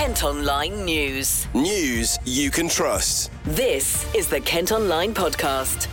Kent Online News. News you can trust. This is the Kent Online Podcast.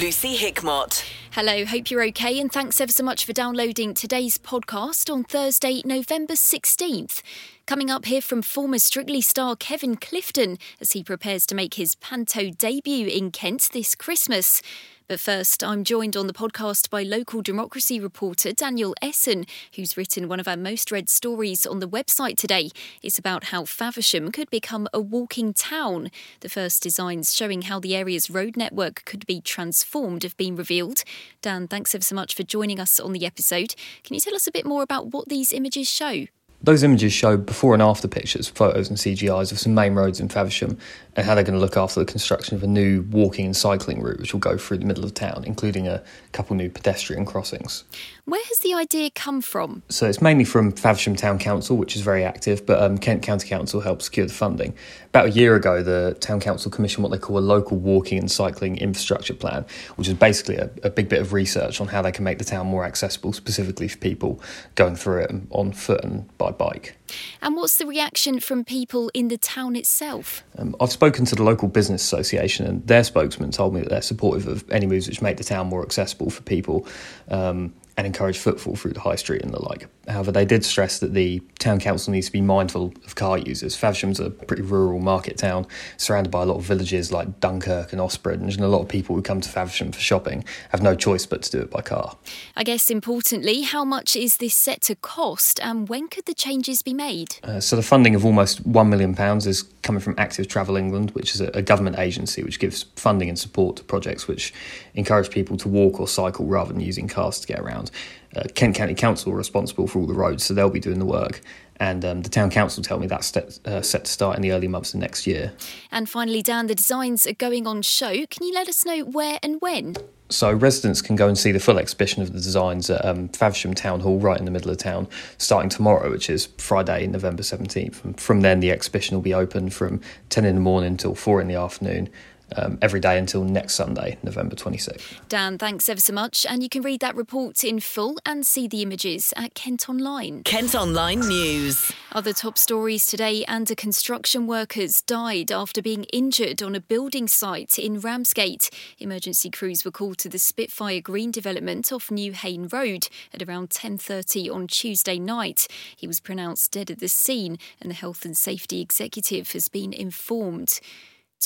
Lucy Hickmott. Hello, hope you're okay, and thanks ever so much for downloading today's podcast on Thursday, November 16th. Coming up here from former Strictly star Kevin Clifton as he prepares to make his panto debut in Kent this Christmas. But first, I'm joined on the podcast by local democracy reporter Daniel Esson, who's written one of our most read stories on the website today. It's about how Faversham could become a walking town. The first designs showing how the area's road network could be transformed have been revealed. Dan, thanks ever so much for joining us on the episode. Can you tell us a bit more about what these images show? Those images show before and after pictures, photos and CGIs of some main roads in Faversham and how they're going to look after the construction of a new walking and cycling route which will go through the middle of town, including a couple new pedestrian crossings. Where has the idea come from? So it's mainly from Faversham Town Council, which is very active, but um, Kent County Council helped secure the funding. About a year ago, the Town Council commissioned what they call a local walking and cycling infrastructure plan, which is basically a, a big bit of research on how they can make the town more accessible, specifically for people going through it on foot and by bike. And what's the reaction from people in the town itself? Um, I've spoken to the local business association, and their spokesman told me that they're supportive of any moves which make the town more accessible for people. Um, and encourage footfall through the high street and the like. However, they did stress that the town council needs to be mindful of car users. Faversham's a pretty rural market town, surrounded by a lot of villages like Dunkirk and Ospringe, and a lot of people who come to Faversham for shopping have no choice but to do it by car. I guess importantly, how much is this set to cost, and when could the changes be made? Uh, so the funding of almost one million pounds is coming from Active Travel England, which is a, a government agency which gives funding and support to projects which encourage people to walk or cycle rather than using cars to get around. Uh, Kent County Council are responsible for all the roads, so they'll be doing the work. And um, the town council tell me that's set, uh, set to start in the early months of next year. And finally, Dan, the designs are going on show. Can you let us know where and when? So residents can go and see the full exhibition of the designs at um, Faversham Town Hall, right in the middle of town, starting tomorrow, which is Friday, November seventeenth. And from then, the exhibition will be open from ten in the morning till four in the afternoon um, every day until next Sunday, November 26th. Dan, thanks ever so much. And you can read that report in full and see the images at Kent Online. Kent Online News. Other top stories today and a construction workers died after being injured on a building site in Ramsgate. Emergency crews were called to the Spitfire Green development off New Haine Road at around 10:30 on Tuesday night. He was pronounced dead at the scene and the health and safety executive has been informed.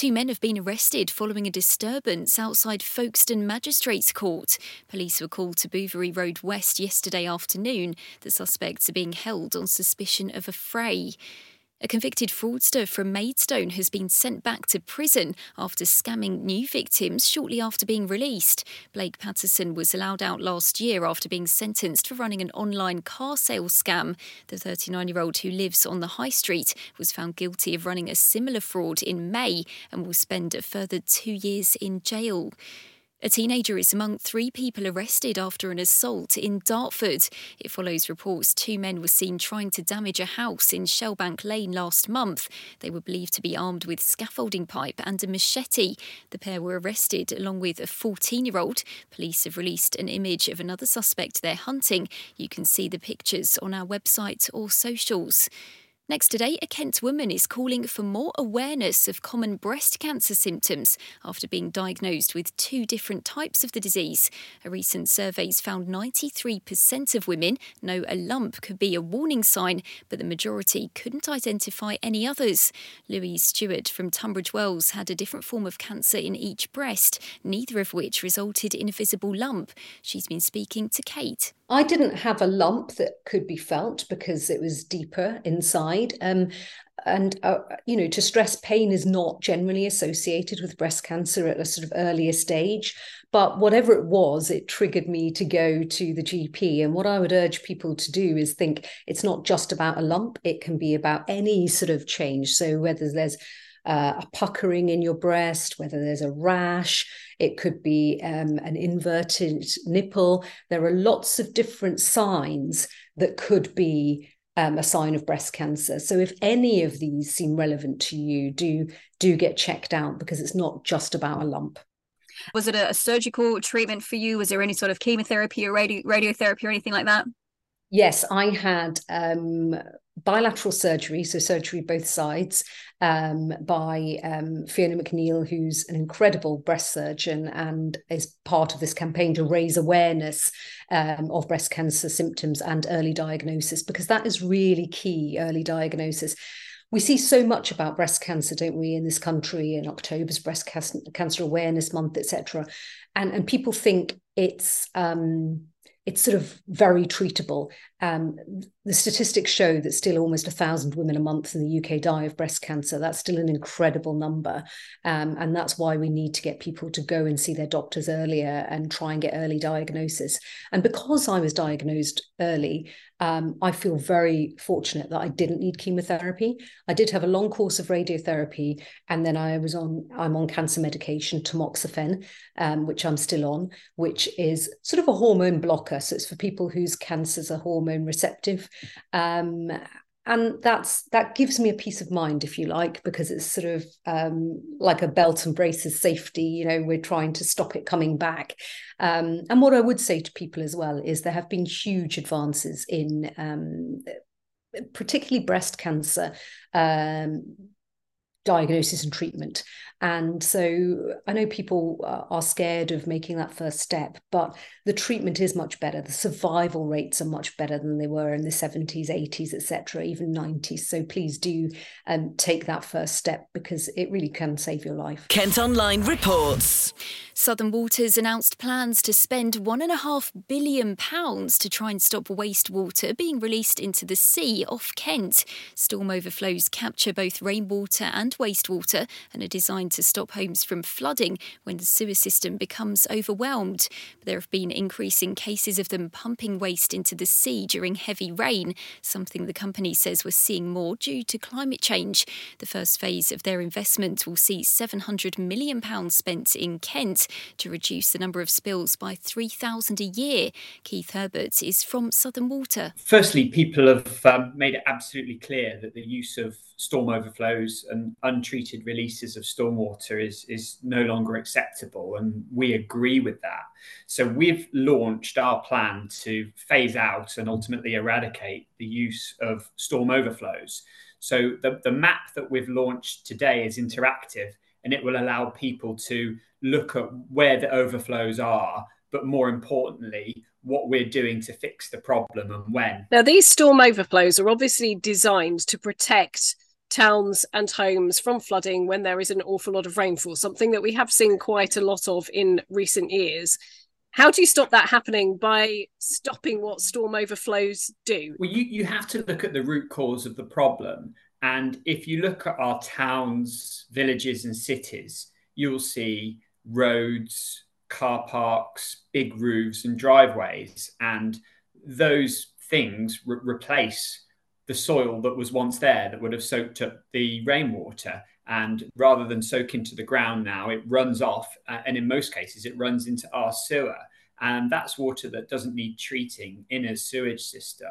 Two men have been arrested following a disturbance outside Folkestone Magistrates Court. Police were called to Bouverie Road West yesterday afternoon. The suspects are being held on suspicion of affray. A convicted fraudster from Maidstone has been sent back to prison after scamming new victims shortly after being released. Blake Patterson was allowed out last year after being sentenced for running an online car sales scam. The 39 year old who lives on the high street was found guilty of running a similar fraud in May and will spend a further two years in jail. A teenager is among three people arrested after an assault in Dartford. It follows reports two men were seen trying to damage a house in Shellbank Lane last month. They were believed to be armed with scaffolding pipe and a machete. The pair were arrested along with a 14 year old. Police have released an image of another suspect they're hunting. You can see the pictures on our website or socials. Next today, a Kent woman is calling for more awareness of common breast cancer symptoms after being diagnosed with two different types of the disease. A recent survey's found 93% of women know a lump could be a warning sign, but the majority couldn't identify any others. Louise Stewart from Tunbridge Wells had a different form of cancer in each breast, neither of which resulted in a visible lump. She's been speaking to Kate. I didn't have a lump that could be felt because it was deeper inside. Um, and uh, you know, to stress, pain is not generally associated with breast cancer at a sort of earlier stage. But whatever it was, it triggered me to go to the GP. And what I would urge people to do is think it's not just about a lump; it can be about any sort of change. So whether there's uh, a puckering in your breast, whether there's a rash, it could be um, an inverted nipple. There are lots of different signs that could be um, a sign of breast cancer. So if any of these seem relevant to you, do do get checked out because it's not just about a lump. Was it a, surgical treatment for you? Was there any sort of chemotherapy or radio, radiotherapy or anything like that? Yes, I had um, bilateral surgery, so surgery both sides, um, by um, Fiona MacNeill, who's an incredible breast surgeon and is part of this campaign to raise awareness um, of breast cancer symptoms and early diagnosis, because that is really key early diagnosis. We see so much about breast cancer, don't we, in this country in October's Breast Cancer Awareness Month, etc. And, and people think it's um, it's sort of very treatable. Um, the statistics show that still almost a thousand women a month in the UK die of breast cancer. That's still an incredible number. Um, and that's why we need to get people to go and see their doctors earlier and try and get early diagnosis. And because I was diagnosed early, um, I feel very fortunate that I didn't need chemotherapy. I did have a long course of radiotherapy, and then I was on I'm on cancer medication, tamoxifen, um, which I'm still on, which is sort of a hormone blocker. So it's for people whose cancers are hormone receptive. Um, and that's that gives me a peace of mind if you like because it's sort of um, like a belt and braces safety you know we're trying to stop it coming back um, and what i would say to people as well is there have been huge advances in um, particularly breast cancer um, diagnosis and treatment. And so I know people are scared of making that first step, but the treatment is much better. The survival rates are much better than they were in the 70s, 80s, etc., even 90s. So please do um, take that first step because it really can save your life. Kent Online reports. Southern Waters announced plans to spend £1.5 billion to try and stop wastewater being released into the sea off Kent. Storm overflows capture both rainwater and wastewater and are designed to stop homes from flooding when the sewer system becomes overwhelmed. There have been increasing cases of them pumping waste into the sea during heavy rain, something the company says we're seeing more due to climate change. The first phase of their investment will see £700 million spent in Kent to reduce the number of spills by 3,000 a year. Keith Herbert is from Southern Water. Firstly, people have um, made it absolutely clear that the use of storm overflows and untreated releases of stormwater is, is no longer acceptable, and we agree with that. So we've launched our plan to phase out and ultimately eradicate the use of storm overflows. So the, the map that we've launched today is interactive and it will allow people to look at where the overflows are, but more importantly, what we're doing to fix the problem and when. Now, these storm overflows are obviously designed to protect towns and homes from flooding when there is an awful lot of rainfall, something that we have seen quite a lot of in recent years. How do you stop that happening by stopping what storm overflows do? Well, you, you have to look at the root cause of the problem. And if you look at our towns, villages, and cities, you'll see roads, car parks, big roofs, and driveways. And those things re- replace the soil that was once there that would have soaked up the rainwater. And rather than soak into the ground now, it runs off. Uh, and in most cases, it runs into our sewer. And that's water that doesn't need treating in a sewage system.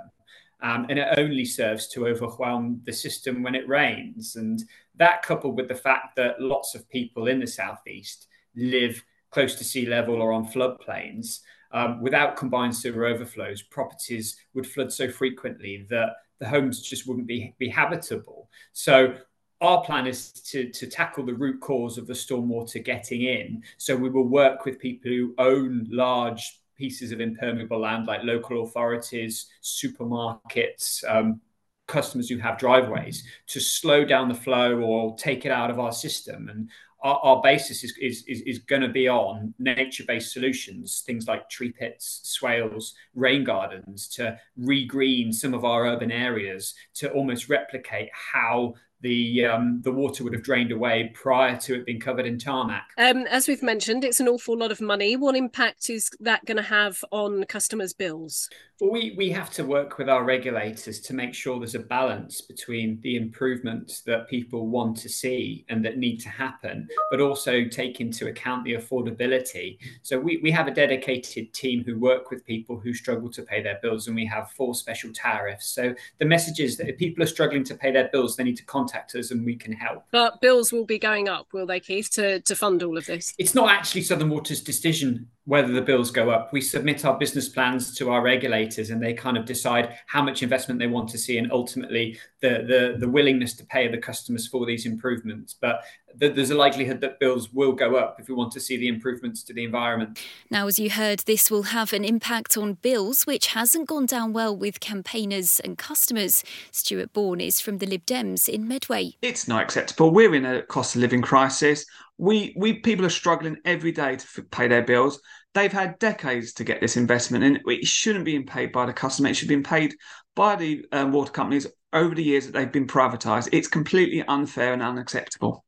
Um, and it only serves to overwhelm the system when it rains. And that, coupled with the fact that lots of people in the southeast live close to sea level or on floodplains, um, without combined sewer overflows, properties would flood so frequently that the homes just wouldn't be, be habitable. So our plan is to, to tackle the root cause of the stormwater getting in. So we will work with people who own large pieces of impermeable land, like local authorities, supermarkets, um, customers who have driveways, to slow down the flow or take it out of our system. And our, our basis is, is, is, is going to be on nature based solutions, things like tree pits, swales, rain gardens, to regreen some of our urban areas to almost replicate how the um, the water would have drained away prior to it being covered in tarmac. Um, as we've mentioned, it's an awful lot of money. What impact is that going to have on customers' bills? Well, we, we have to work with our regulators to make sure there's a balance between the improvements that people want to see and that need to happen, but also take into account the affordability. So we, we have a dedicated team who work with people who struggle to pay their bills, and we have four special tariffs. So the message is that if people are struggling to pay their bills, they need to contact contact us and we can help. But bills will be going up, will they, Keith, to, to fund all of this? It's not actually Southern Water's decision whether the bills go up. We submit our business plans to our regulators and they kind of decide how much investment they want to see and ultimately the, the, the willingness to pay the customers for these improvements. But th- there's a likelihood that bills will go up if we want to see the improvements to the environment. Now, as you heard, this will have an impact on bills, which hasn't gone down well with campaigners and customers. Stuart Bourne is from the Lib Dems in Medway. It's not acceptable. We're in a cost of living crisis. We we people are struggling every day to f- pay their bills. They've had decades to get this investment, and it shouldn't be paid by the customer. It should be paid by the um, water companies over the years that they've been privatised. It's completely unfair and unacceptable.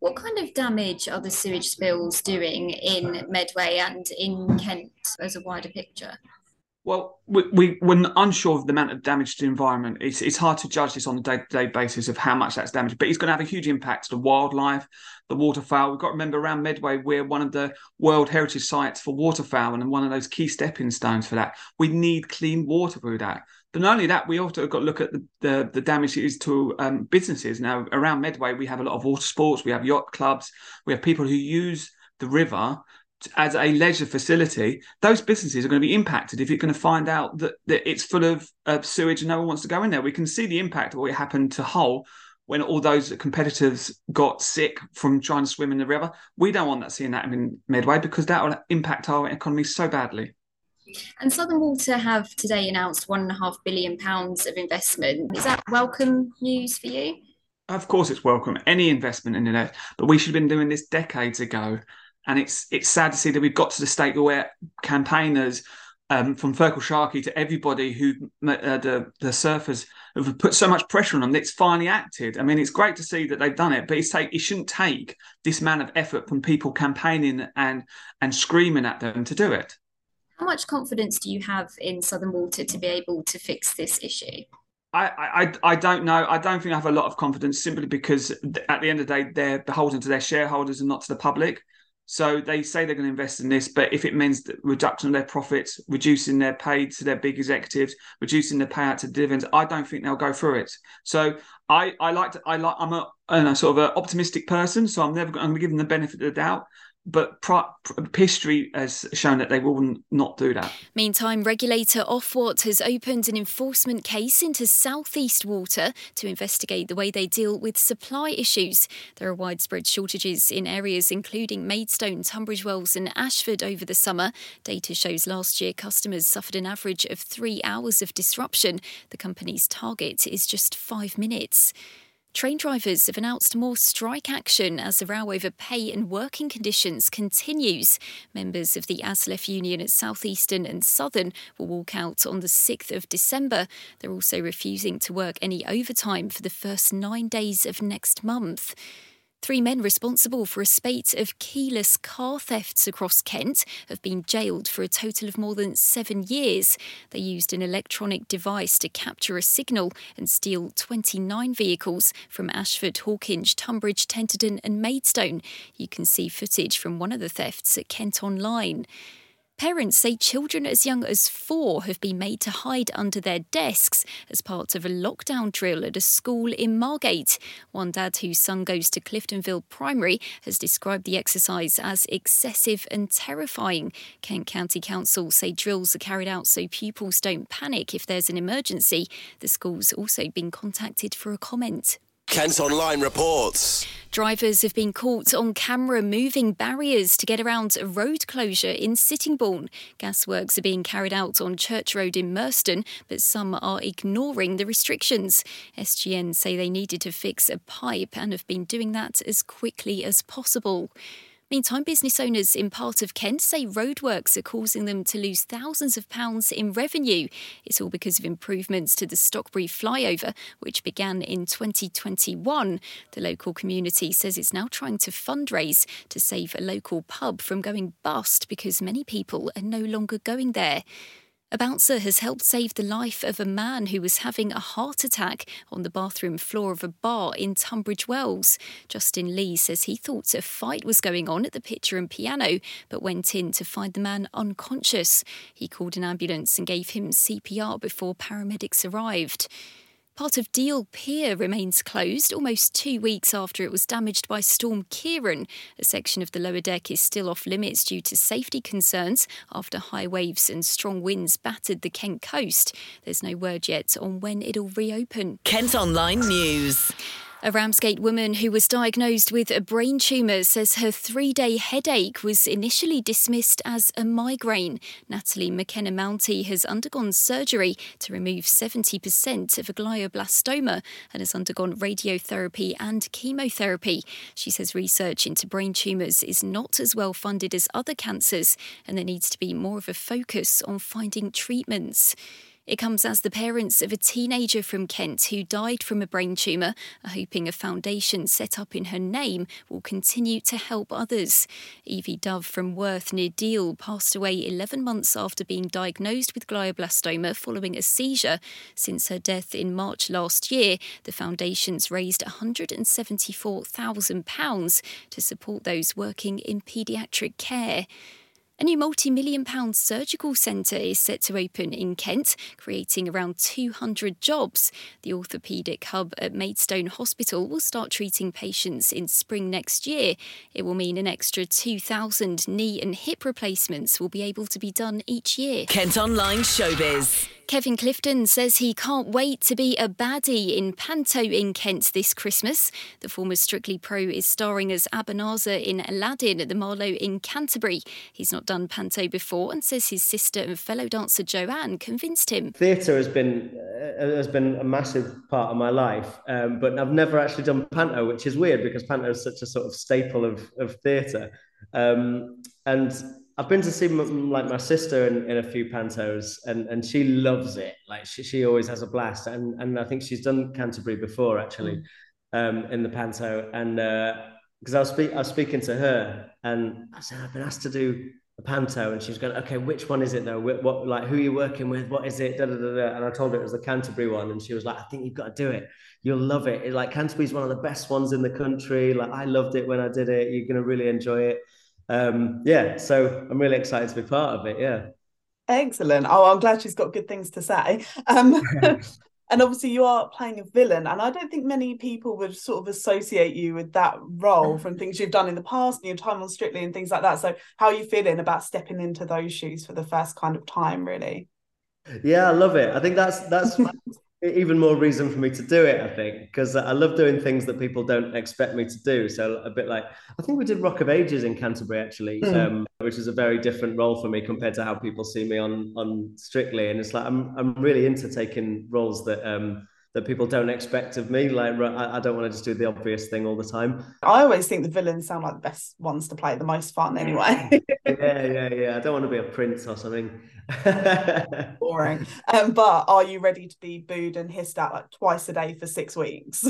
What kind of damage are the sewage spills doing in Medway and in Kent as a wider picture? Well, we, we, we're unsure of the amount of damage to the environment. It's, it's hard to judge this on a day to day basis of how much that's damaged, but it's going to have a huge impact to the wildlife, the waterfowl. We've got to remember around Medway, we're one of the World Heritage Sites for waterfowl and one of those key stepping stones for that. We need clean water through that. But not only that, we also got to look at the, the, the damage it is to um, businesses. Now, around Medway, we have a lot of water sports, we have yacht clubs, we have people who use the river as a leisure facility, those businesses are going to be impacted if you're going to find out that, that it's full of sewage and no one wants to go in there. We can see the impact of what happened to Hull when all those competitors got sick from trying to swim in the river. We don't want that seeing that in Medway because that will impact our economy so badly. And Southern Water have today announced one and a half billion pounds of investment. Is that welcome news for you? Of course, it's welcome. Any investment in the it, but we should have been doing this decades ago and it's it's sad to see that we've got to the state where campaigners um, from Feargal Sharkey to everybody who uh, the the surfers have put so much pressure on them. It's finally acted. I mean, it's great to see that they've done it, but it's take it shouldn't take this amount of effort from people campaigning and and screaming at them to do it. How much confidence do you have in Southern Water to be able to fix this issue? I, I, I don't know. I don't think I have a lot of confidence simply because at the end of the day, they're beholden to their shareholders and not to the public. So they say they're going to invest in this, but if it means reduction of their profits, reducing their pay to their big executives, reducing the payout to dividends, I don't think they'll go through it. So I, I like to, I like, I'm a, a sort of an optimistic person, so I'm never, I'm going to give them the benefit of the doubt but history has shown that they will not do that. Meantime, regulator Ofwat has opened an enforcement case into Southeast Water to investigate the way they deal with supply issues. There are widespread shortages in areas including Maidstone, Tunbridge Wells, and Ashford over the summer. Data shows last year customers suffered an average of three hours of disruption. The company's target is just five minutes. Train drivers have announced more strike action as the row over pay and working conditions continues. Members of the ASLEF union at Southeastern and Southern will walk out on the 6th of December. They're also refusing to work any overtime for the first nine days of next month. Three men responsible for a spate of keyless car thefts across Kent have been jailed for a total of more than seven years. They used an electronic device to capture a signal and steal 29 vehicles from Ashford, Hawkinge, Tunbridge, Tenterden, and Maidstone. You can see footage from one of the thefts at Kent Online. Parents say children as young as four have been made to hide under their desks as part of a lockdown drill at a school in Margate. One dad whose son goes to Cliftonville Primary has described the exercise as excessive and terrifying. Kent County Council say drills are carried out so pupils don't panic if there's an emergency. The school's also been contacted for a comment. Kent Online reports. Drivers have been caught on camera moving barriers to get around a road closure in Sittingbourne. Gasworks are being carried out on Church Road in Murston, but some are ignoring the restrictions. SGN say they needed to fix a pipe and have been doing that as quickly as possible. Meantime, business owners in part of Kent say roadworks are causing them to lose thousands of pounds in revenue. It's all because of improvements to the Stockbury flyover, which began in 2021. The local community says it's now trying to fundraise to save a local pub from going bust because many people are no longer going there. A bouncer has helped save the life of a man who was having a heart attack on the bathroom floor of a bar in Tunbridge Wells. Justin Lee says he thought a fight was going on at the Pitcher and Piano, but went in to find the man unconscious. He called an ambulance and gave him CPR before paramedics arrived. Part of Deal Pier remains closed almost two weeks after it was damaged by Storm Ciarán. A section of the lower deck is still off limits due to safety concerns after high waves and strong winds battered the Kent coast. There's no word yet on when it'll reopen. Kent Online News. A Ramsgate woman who was diagnosed with a brain tumour says her three day headache was initially dismissed as a migraine. Natalie McKenna Mounty has undergone surgery to remove 70% of a glioblastoma and has undergone radiotherapy and chemotherapy. She says research into brain tumours is not as well funded as other cancers and there needs to be more of a focus on finding treatments. It comes as the parents of a teenager from Kent who died from a brain tumour are hoping a foundation set up in her name will continue to help others. Evie Dove from Worth near Deal passed away 11 months after being diagnosed with glioblastoma following a seizure. Since her death in March last year, the foundation's raised £174,000 to support those working in paediatric care. A new multi million pound surgical centre is set to open in Kent, creating around 200 jobs. The orthopaedic hub at Maidstone Hospital will start treating patients in spring next year. It will mean an extra 2,000 knee and hip replacements will be able to be done each year. Kent Online Showbiz. Kevin Clifton says he can't wait to be a baddie in Panto in Kent this Christmas. The former Strictly Pro is starring as Abanazer in Aladdin at the Marlowe in Canterbury. He's not done Panto before and says his sister and fellow dancer Joanne convinced him. Theatre has been uh, has been a massive part of my life, um, but I've never actually done Panto, which is weird because Panto is such a sort of staple of of theatre. Um, and I've been to see m- like my sister in, in a few pantos, and and she loves it. Like she, she always has a blast, and and I think she's done Canterbury before actually, um, in the panto, and because uh, I was speak I was speaking to her, and I said I've been asked to do a panto, and she was going, okay, which one is it though? What, what like who are you working with? What is it? Da, da, da, da. And I told her it was the Canterbury one, and she was like, I think you've got to do it. You'll love it. it like Canterbury's one of the best ones in the country. Like I loved it when I did it. You're gonna really enjoy it um, yeah, so I'm really excited to be part of it. Yeah. Excellent. Oh, I'm glad she's got good things to say. Um, and obviously, you are playing a villain, and I don't think many people would sort of associate you with that role from things you've done in the past and your time on Strictly and things like that. So, how are you feeling about stepping into those shoes for the first kind of time, really? Yeah, I love it. I think that's that's even more reason for me to do it, I think, because I love doing things that people don't expect me to do. So a bit like I think we did Rock of Ages in Canterbury actually, mm. um, which is a very different role for me compared to how people see me on on Strictly. And it's like I'm I'm really into taking roles that um, that people don't expect of me. Like I, I don't want to just do the obvious thing all the time. I always think the villains sound like the best ones to play, the most fun anyway. yeah, yeah, yeah. I don't want to be a prince or something. Boring. Um, but are you ready to be booed and hissed at like twice a day for six weeks?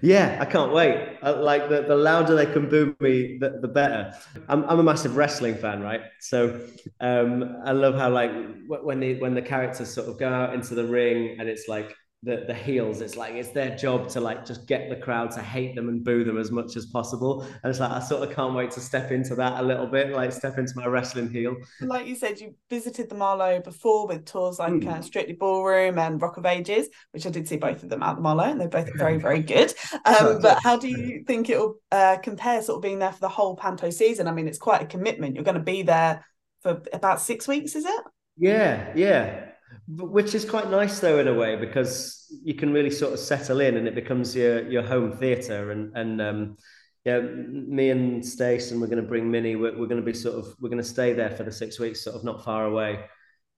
Yeah, I can't wait. I, like the, the louder they can boo me, the, the better. I'm, I'm a massive wrestling fan, right? So um, I love how like when the when the characters sort of go out into the ring and it's like the the heels. It's like it's their job to like just get the crowd to hate them and boo them as much as possible. And it's like i sort of can't wait to step into that a little bit like step into my wrestling heel. Like you said you visited the marlowe before with tours like mm. uh, strictly ballroom and rock of ages which i did see both of them at the marlowe and they're both very very good. Um, but how do you think it'll uh, compare sort of being there for the whole panto season? I mean it's quite a commitment. You're going to be there for about six weeks is it? Yeah yeah which is quite nice though in a way because you can really sort of settle in and it becomes your your home theatre and and um, yeah me and Stace and we're going to bring Minnie we're, we're going to be sort of we're going to stay there for the six weeks sort of not far away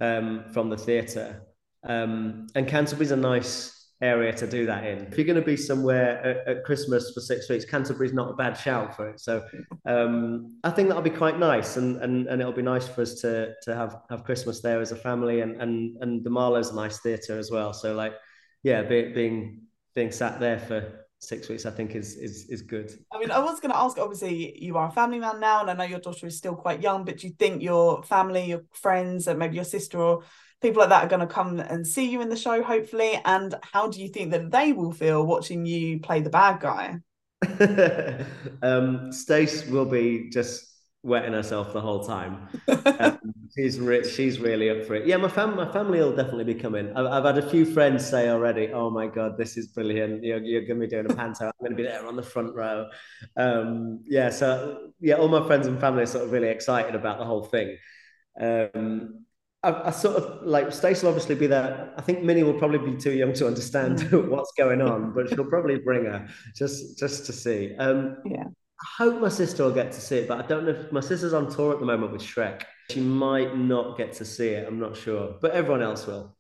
um, from the theatre um, and Canterbury's a nice area to do that in. If you're going to be somewhere at, at, Christmas for six weeks, Canterbury's not a bad shout for it. So um, I think that'll be quite nice, and, and and it'll be nice for us to to have have Christmas there as a family, and and and the Marlowe's a nice theatre as well. So like, yeah, be, being being sat there for six weeks, I think is is is good. I mean, I was going to ask. Obviously, you are a family man now, and I know your daughter is still quite young. But do you think your family, your friends, and maybe your sister or people like that are going to come and see you in the show, hopefully. And how do you think that they will feel watching you play the bad guy? um, Stace will be just wetting herself the whole time. um, she's re- she's really up for it. Yeah, my fam my family will definitely be coming. I've, I've had a few friends say already, "Oh my god, this is brilliant! You're, you're going to be doing a panto. I'm going to be there on the front row." Um, yeah, so yeah, all my friends and family are sort of really excited about the whole thing. Um, I, I, sort of like Stacey will obviously be there. I think Minnie will probably be too young to understand mm. what's going on, but she'll probably bring her just just to see. Um, yeah. I hope my sister will get to see it, but I don't know if my sister's on tour at the moment with Shrek. She might not get to see it. I'm not sure, but everyone else will.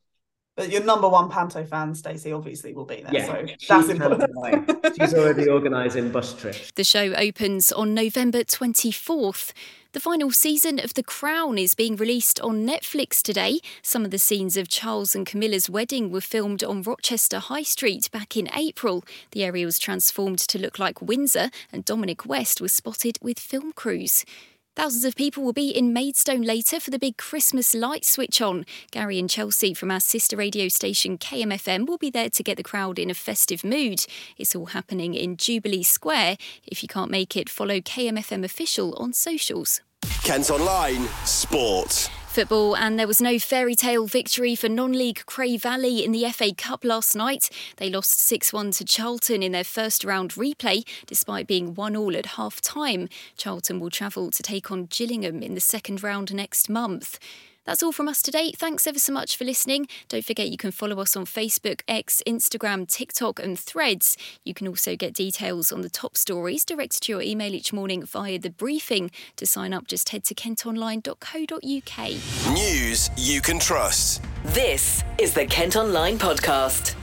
But your number one Panto fan, Stacey, obviously will be there. Yeah, so that's important. She's already organising bus trips. The show opens on November 24th. The final season of The Crown is being released on Netflix today. Some of the scenes of Charles and Camilla's wedding were filmed on Rochester High Street back in April. The area was transformed to look like Windsor, and Dominic West was spotted with film crews. Thousands of people will be in Maidstone later for the big Christmas light switch on. Gary and Chelsea from our sister radio station KMFM will be there to get the crowd in a festive mood. It's all happening in Jubilee Square. If you can't make it, follow KMFM official on socials. Kent Online Sport. Football, and there was no fairy tale victory for non league Cray Valley in the FA Cup last night. They lost 6 1 to Charlton in their first round replay, despite being 1 all at half time. Charlton will travel to take on Gillingham in the second round next month. That's all from us today. Thanks ever so much for listening. Don't forget you can follow us on Facebook, X, Instagram, TikTok, and Threads. You can also get details on the top stories directed to your email each morning via the briefing. To sign up, just head to kentonline.co.uk. News you can trust. This is the Kent Online Podcast.